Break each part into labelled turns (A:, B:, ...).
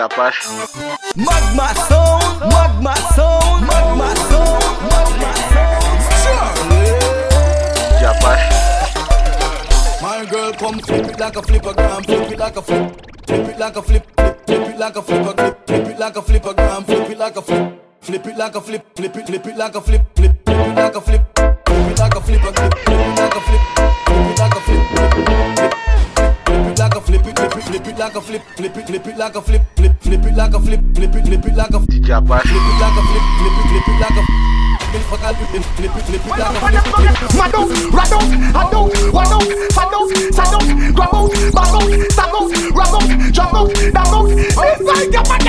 A: Apache.
B: Magma sound, magma sound, magma sound, magma sound.
A: DJ Apache.
B: My girl, come flip it like a flipper gram, flip it like a flip, flip it like a flip, flip, flip it like a flipper, flip, flip it like a flipper gram, flip it like a flip, flip it like a flip, flip it, flip it like a flip, flip, flip it like a flip, flip it like a flipper, flip, flip it like a flip, flip it like a flip, flip, flip, flip it like a flip it, flip it, flip it like a flip, flip it, flip it like a flip, flip, flip it like a flip, flip it, flip it like a
A: DJ Apache.
B: flip it like a flip, flip it, flip it like a flip it, flip it, flip it like a flip, flip it.
C: Mad out, rad out, hard out, wad out, fad out, sad out, grab out, bag out, stag out, rag out, drag out, dag out. This side your man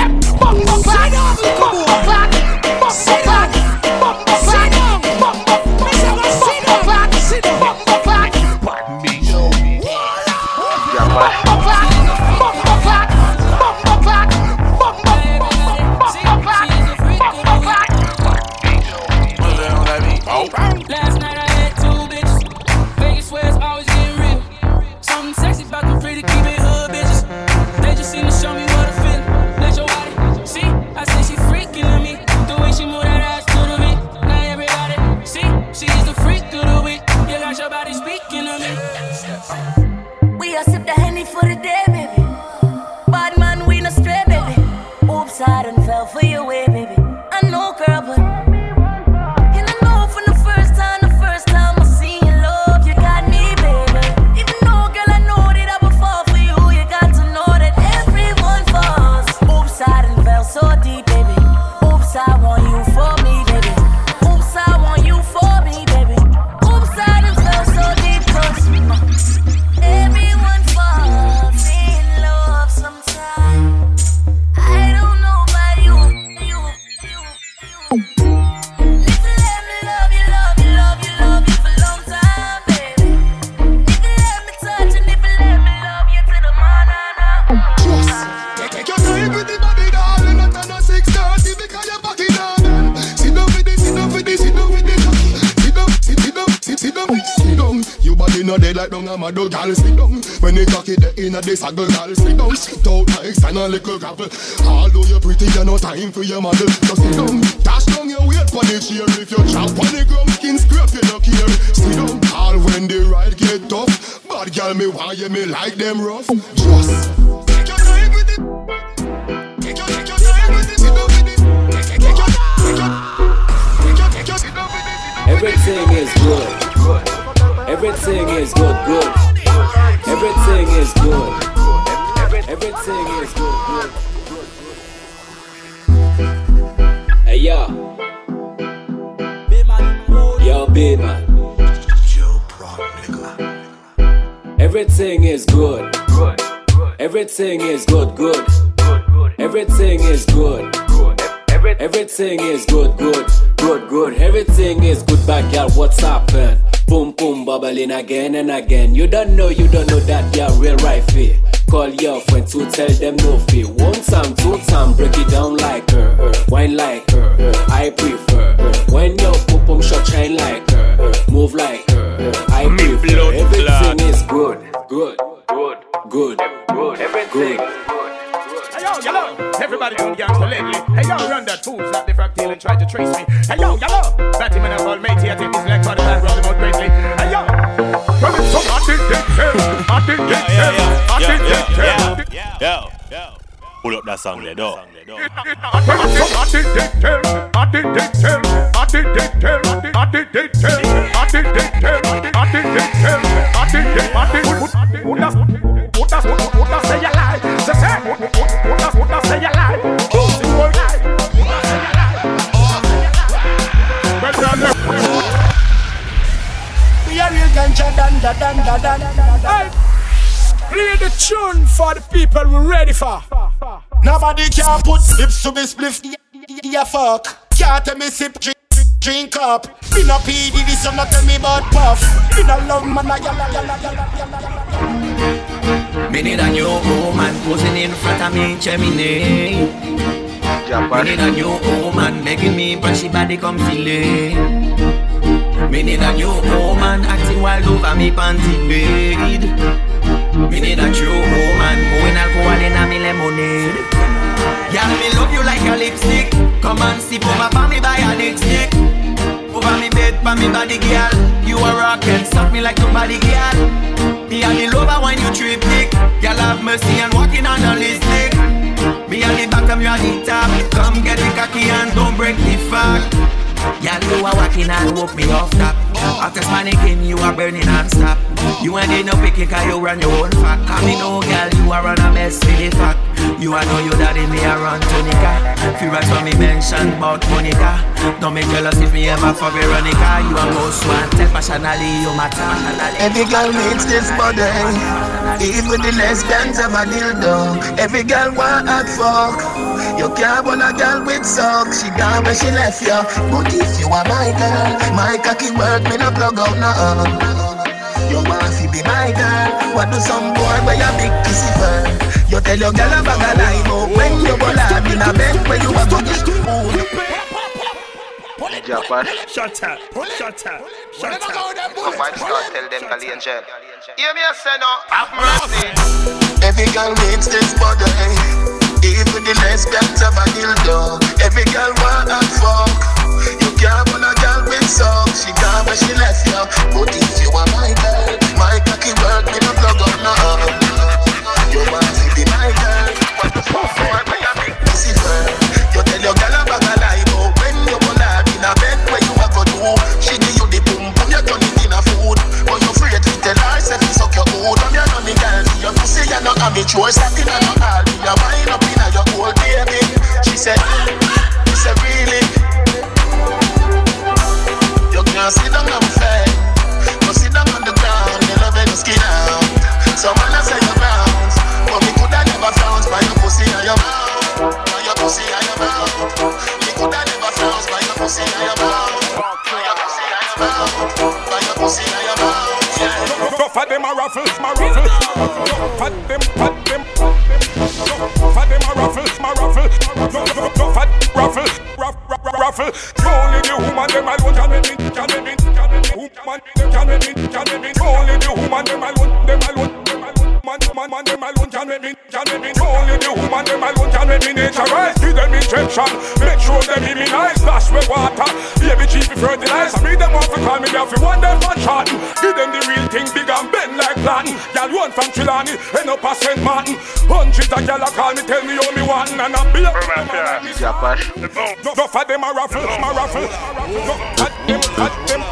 D: they
C: saggle, girl. Sit down, sit out nice and a little gravel. Although you're pretty, you no time for your model. So sit down, dash down your weight pon the chair. If you chop on the ground, skin scrape, you no care. Sit down, all when the ride get tough. Bad girl, me why you me like them rough. Just.
E: Everything is good. Everything is good, good. Everything is good. Everything is good. Hey yo, yo, big man. Everything is good. Everything is good, good. Everything is good. Everything is good, good, good, good. Everything is good, back girl. What's happened? Boom, boom, bubbling again and again. You don't know, you don't know that you're real right fit. Call your friend to tell them no fee. One time, two time, break it down like her. her. Wine like her. her. I prefer. her. When your pop pum shot shine like her. her. Move like her. her. I
F: Me
E: prefer.
F: blood
E: Everything
F: clot.
E: is good, good, good, good, good. Everything.
F: Hey yo, yellow. Everybody on gangster lately. Hey yo, run that fools like the fractal and try to trace me. Hey yo, yellow. Batty man and all matey, I take lie? Who does say you lie?
C: We a real ganja dan da dan da dan Play the tune for the people we're ready for. Nobody can put lips to me spliff. Yeah, fuck. Can't tell me sip drink. Drink up, me no PD, this you not tell me about puff. Me no love man, I yalla yalla yalla yalla.
G: Me need a new woman posing in front of me, chemine.
A: DJ
G: Me need a new woman begging me, but she body come feeling. Me need a new woman acting wild over me panty bed. Me need a true woman pouring alcohol in a me lemonade. Girl, me love you like a lipstick. Come and sip over for me by a lipstick stick. Over me bed, for me body, girl. You a rock suck me like nobody, girl. Me and the lover when you trip dick. Girl, have mercy and walking on the lipstick. Me and the bottom, you are the top. Come get the cocky and don't break the you are walking and walk me off top. After mannequin, you are burning and stop. You ain't no picky cause you run your own fat. Cause me know, oh, girl, you are run a mess with the fact. You are know you daddy, me a run Tonica. Right when me mention about Monica. Don't make jealous if me ever for Veronica. You are most wanted, passionally, you matter.
A: Every girl needs this body. Even the lesbians have a dildo. Every girl want hot fuck. You can't want a girl with socks. She gone when she left you. But if you are my girl, my cocky work, me no plug out no. You want to be my girl. What do some boy where you big kissy fur? You tell your girl a bag of lie, but when you go live in a bed where you a go get
H: Japan.
F: Shut up. Shut up. Shut up.
A: Come on, start tell them Kali and Jen. Hear me a say no, have mercy. Every girl needs this body. Eh? Even the lesbians have a dildo. Every girl want a fuck. You can't want a girl with socks. She gone when she left you. But if you are my girl, my cocky work me no plug up no. You want to be my girl. The fuck boy, where you tell your girl when you in a bed, where you a go? She give you the in a food. But you afraid tell suck your. I'm your girl, pussy you no in a wind up in a your old baby. She said,
I: of them, of Man, man, man, them alone can make me, can make me. Only the woman them alone can make me nature rise. Give them injection, make sure them immunize. Dash with water, baby cheap fertilize. Me them want to call me, they have to want them man shot. Give them the real thing, big and bend like platin. Girl one from Trelawny, end up a St. Martin. Hundreds of gyal a call me, tell me how me want, and I'm be
H: Japan.
I: no, no for them a raffle, my raffle. No, for them, for them.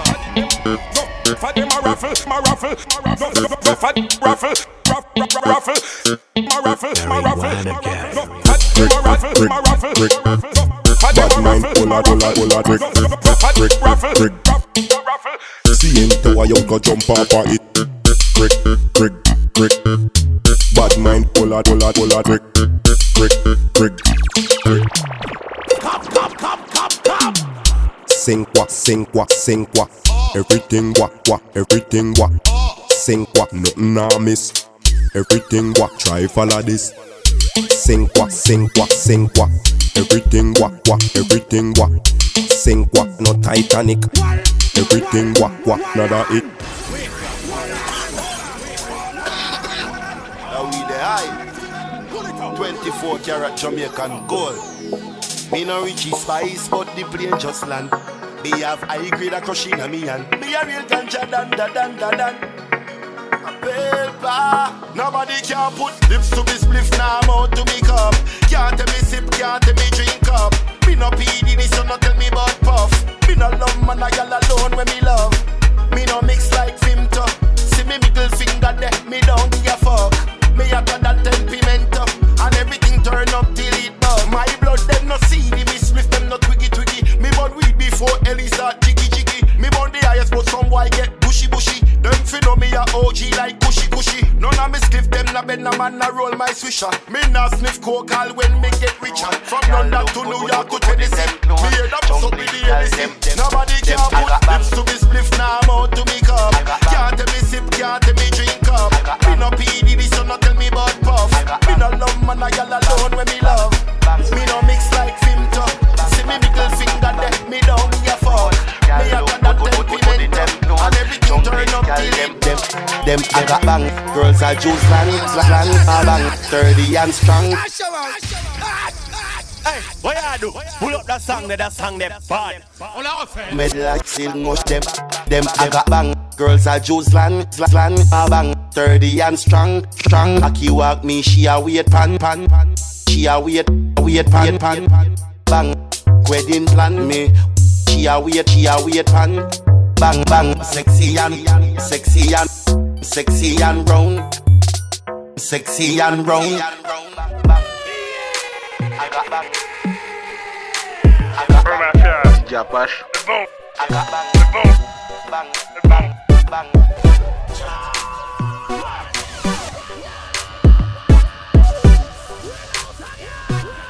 I: No, for them a raffle, my raffle. No, no, no for raffle, raff, raff, raffle. My raffle, my raffle. No, for them a raffle, my raffle. No, for them a raffle, my raffle. No, no, for them raffle, raff, raffle.
J: See a young go jump off of it. Brick, brick, brick. Bad mind, pull out, pull out, pull out. Brick, brick, brick, brick.
F: Cop, cop, cop, cop, cop.
J: Sing what, sing what, sing what. Everything what, what, everything what. Sing what, nothing I miss. Everything what, try follow this. Sing what, sing what, sing what. Everything what, what, everything what. Sing what, no Titanic. Everything what, what, nada it.
K: Now we the high 24 karat Jamaican gold Me no Richie Spice but the plane just land Me have high grade a crush in a me hand. Me a real ganja dan da dan da dan. A paper. Nobody can put lips to me spliff now I'm out to me cup Can't tell me sip, can't tell me drink up. Me no PD this so no tell me about puff. Me no love man a gal alone when me love. Me no mix like Fimto See me middle finger there, me don't give a fuck. Me a got that temperamento And everything turn up till it bug My blood them no see man na roll my swisher. Me nah sniff coke all when me get richer. From London to New York to Tennessee. Me bust up with the Hennessy Nobody can put lips to me spliff now I'm out to me cup. Can't tell me sip, can't tell me drink up Me no PD
L: I got bang. Girls are juice lang, lang, ah, bang, sturdy and strong.
M: What you do? Pull up that song, that song, that bad.
N: On la refait.
K: Me like still much them, them I got bang. Girls are juice land, land, a bang. Sturdy and strong, strong. Aki walk me, she a wait pan, pan, pan. She a wait, wait pan, pan, bang. Wedding plan me, she a wait, she a wait pan, bang, bang. Sexy and, sexy and, sexy and round, sexy and round. I got bang.
A: DJ Apache.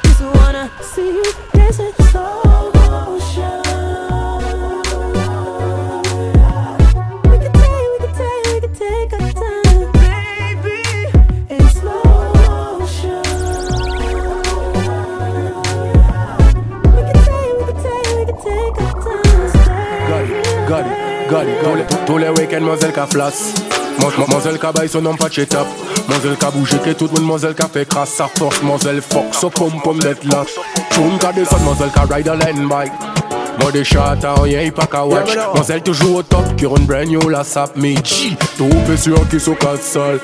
C: Just wanna see you dancing slow motion. Time.
O: Gadi, gadi, tous les, week-ends, mademoiselle ka flas. Mademoiselle ka baille son nom pas chez top. Mademoiselle bouge que tout le monde, mademoiselle ka fait crasse sa force. Mademoiselle fuck, so pom pom d'être là. Choum ka descend, mademoiselle ka ride a land bike. Moi des chats, rien, il pas qu'à watch. Mademoiselle toujours au top, qui run brand new, la sap me G. Tout fait sûr qui sont quatre sales.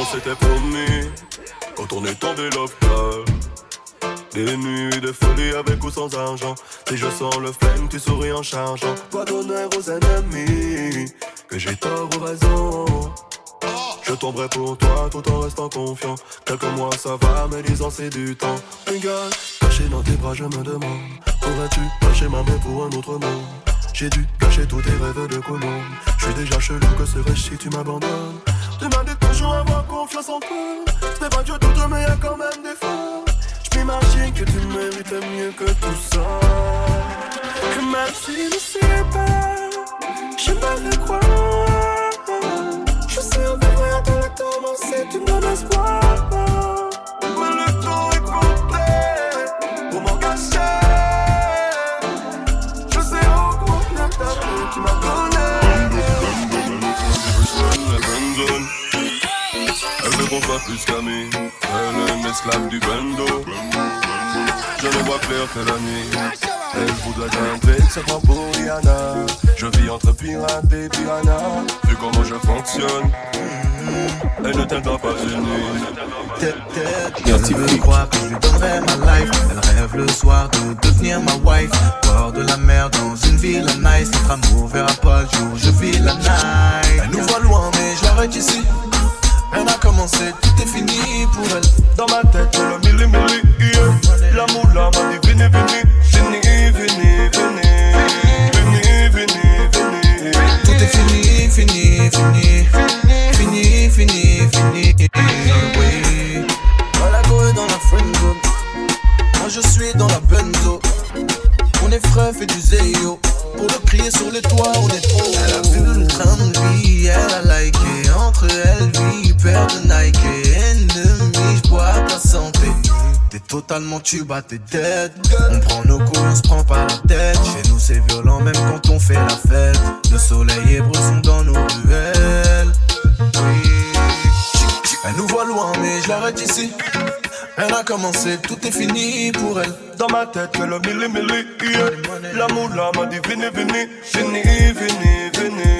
D: Qu'on s'était promis quand on est l'hôpital. Des nuits de folie avec ou sans argent. Si je sens le flemme, tu souris en chargeant. Pas d'honneur aux ennemis, que j'ai tort ou raison. Je tomberai pour toi tout en restant confiant. Quelques mois ça va, mais dix ans c'est du temps. Regarde, caché dans tes bras, je me demande. Aurais-tu caché ma main pour un autre monde? J'ai dû cacher tous tes rêves de colombe. Je suis déjà chelou, que serais-je si tu m'abandonnes? M'as dit toujours avoir confiance en toi. C'est pas Dieu tout, mais y'a quand même des fois. Je m'imagine que tu méritais mieux que tout ça. Que même si je sais pas, je me croire. Je sais en vrai à commencer, tu me donnes espoir. Clair que la nuit. Elle voudrait grimper, c'est pas pour Rihanna. Je vis entre pirates et piranhas. Vu comment je fonctionne, elle ne t'aidera pas unie.
P: Elle veut croire que je lui donnerai ma life. Elle rêve le soir de devenir ma wife. Bord de la mer dans une ville nice. Notre amour verra pas le jour, je vis la night. Elle nous voit loin, mais je l'arrête ici. Elle a commencé, tout est fini pour elle.
D: Dans ma tête, le milli milli, yeah. L'amour là m'a dit venez, venez, venez, venez, venez, venez, venez, venez.
P: Tout est fini, fini, fini. Fini, fini, fini. Oui. Voilà, go dans la friend. Moi je suis dans la benzo. On est frais, fait du zéyo. Pour le crier sur les toits, on est trop. Elle a vu le train de vie, elle a liké. Entre elle, vie, paire de Nike. Ennemi, j'bois ta santé. T'es totalement tuba, t'es dead. On prend nos coups, on se prend pas la tête. Chez nous, c'est violent, même quand on fait la fête. Le soleil et sont dans nos ruelles. Oui. Elle nous voit loin, mais je l'arrête ici. Elle a commencé, tout est fini pour elle.
D: Dans ma tête, que le milli milli, yeah. L'amour là m'a dit venez, venez, venez, venez, venez.